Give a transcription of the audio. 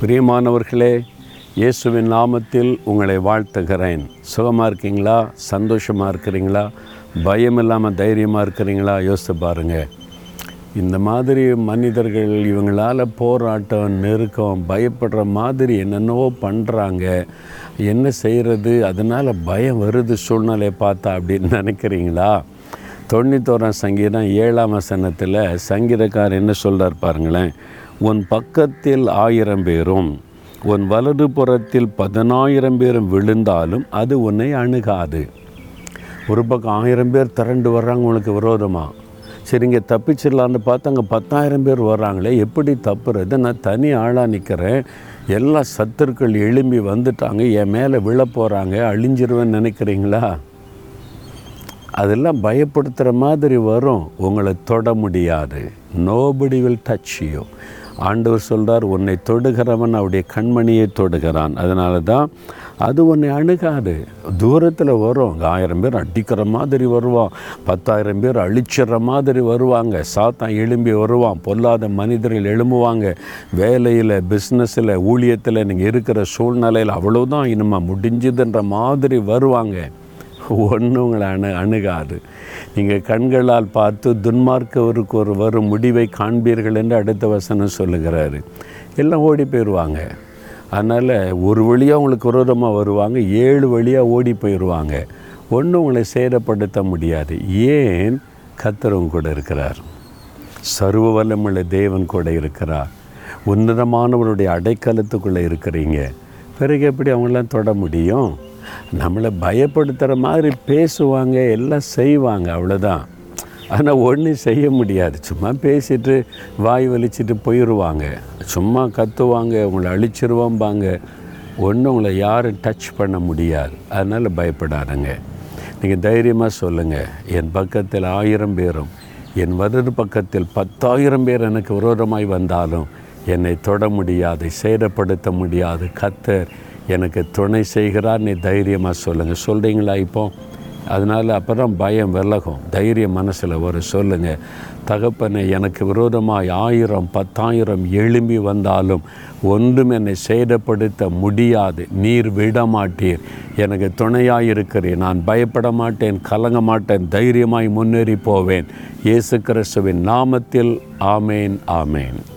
பிரியமானவர்களே இயேசுவின் நாமத்தில் உங்களை வாழ்த்துகிறேன். சுகமாக இருக்கீங்களா? சந்தோஷமாக இருக்கிறீங்களா? பயம் இல்லாமல் தைரியமாக இருக்கிறீங்களா? யோசித்து பாருங்கள் இந்த மாதிரி மனிதர்கள் இவங்களால் போராட்டம் நெருக்கம் பயப்படுற மாதிரி என்னென்னவோ பண்ணுறாங்க என்ன செய்கிறது அதனால் பயம் வருது சூழ்நிலையை பார்த்தா அப்படின்னு நினைக்கிறீங்களா? தொண்ணூத்தோராம் சங்கீதம் ஏழாம் வசனத்தில் சங்கீதக்காரர் என்ன சொல்கிறார் பாருங்களேன். உன் பக்கத்தில் ஆயிரம் பேரும் உன் வலது புறத்தில் பதினாயிரம் பேரும் விழுந்தாலும் அது உன்னை அணுகாது. ஒரு பக்கம் ஆயிரம் பேர் திரண்டு வர்றாங்க உனக்கு விரோதமாக சரிங்க தப்பிச்சிடலான்னு பார்த்து அங்கே பத்தாயிரம் பேர் வர்றாங்களே எப்படி தப்புறது? நான் தனி ஆளாக நிற்கிறேன் எல்லா சத்துருக்கள் எழும்பி வந்துட்டாங்க என் மேலே விழ போகிறாங்க அழிஞ்சிருவேன்னு நினைக்கிறீங்களா? அதெல்லாம் பயப்படுத்துகிற மாதிரி வரும். உங்களை தொட முடியாது. நோபடி வில் டச் யூ ஆண்டவர் சொல்கிறார் உன்னை தொடுகிறவன் அவருடைய கண்மணியை தொடுகிறான். அதனால தான் அது உன்னை அணுகாது. தூரத்தில் வரும். ஆயிரம் பேர் அடிக்கிற மாதிரி வருவான். பத்தாயிரம் பேர் அழிச்சிடுற மாதிரி வருவாங்க. சாத்தான் எழும்பி வருவான். பொல்லாத மனிதர்கள் எழும்புவாங்க. வேலையில் பிஸ்னஸில் ஊழியத்தில் நீங்கள் இருக்கிற சூழ்நிலையில் அவ்வளோதான் இனிமே முடிஞ்சுதுன்ற மாதிரி வருவாங்க. ஒன்றும் உங்களை அணு அணுகாது. நீங்கள் கண்களால் பார்த்து துன்மார்க்கவருக்கு ஒரு வரும் முடிவை காண்பீர்கள் என்று அடுத்த வசனம் சொல்லுகிறாரு. எல்லாம் ஓடி போயிடுவாங்க. அதனால் ஒரு வழியாக உங்களுக்கு விரோதமாக வருவாங்க ஏழு வழியாக ஓடி போயிடுவாங்க. ஒன்றும் உங்களை சேதப்படுத்த முடியாது. ஏன்? கத்தரவங்க கூட இருக்கிறார். சர்வ வல்லமுள்ள தேவன் கூட இருக்கிறார். உன்னதமானவருடைய அடைக்கலத்துக்குள்ளே இருக்கிறீங்க. பிறகு எப்படி அவங்களாம் தொட முடியும்? நம்மளை பயப்படுத்துகிற மாதிரி பேசுவாங்க எல்லாம் செய்வாங்க அவ்வளோதான் ஆனால் ஒன்றும் செய்ய முடியாது. சும்மா பேசிட்டு வாய் வலிச்சிட்டு போயிடுவாங்க சும்மா கத்துவாங்க உங்களை அழிச்சிருவோம்பாங்க. ஒன்றும் உங்களை யாரும் டச் பண்ண முடியாது. அதனால் பயப்படாதுங்க. நீங்கள் தைரியமாக சொல்லுங்கள் என் பக்கத்தில் ஆயிரம் பேரும் என் வலது பக்கத்தில் பத்தாயிரம் பேர் எனக்கு விரோதமாய் வந்தாலும் என்னை தொட முடியாது சேதப்படுத்த முடியாது. கத்தர் எனக்கு துணை செய்கிறார் நீ தைரியமாக சொல்லுங்கள் சொல்கிறீங்களா இப்போ? அதனால் அப்புறம் பயம் விலகும். தைரியம் மனசில் வரும். சொல்லுங்கள் தகப்பனை எனக்கு விரோதமாக ஆயிரம் பத்தாயிரம் எழும்பி வந்தாலும் ஒன்றும் என்னை சேதப்படுத்த முடியாது. நீர் விட மாட்டீர் எனக்கு துணையாக இருக்கிறேன் நான் பயப்பட மாட்டேன் கலங்க மாட்டேன் தைரியமாய் முன்னேறி போவேன். இயேசு கிறிஸ்துவின் நாமத்தில் ஆமேன் ஆமேன்.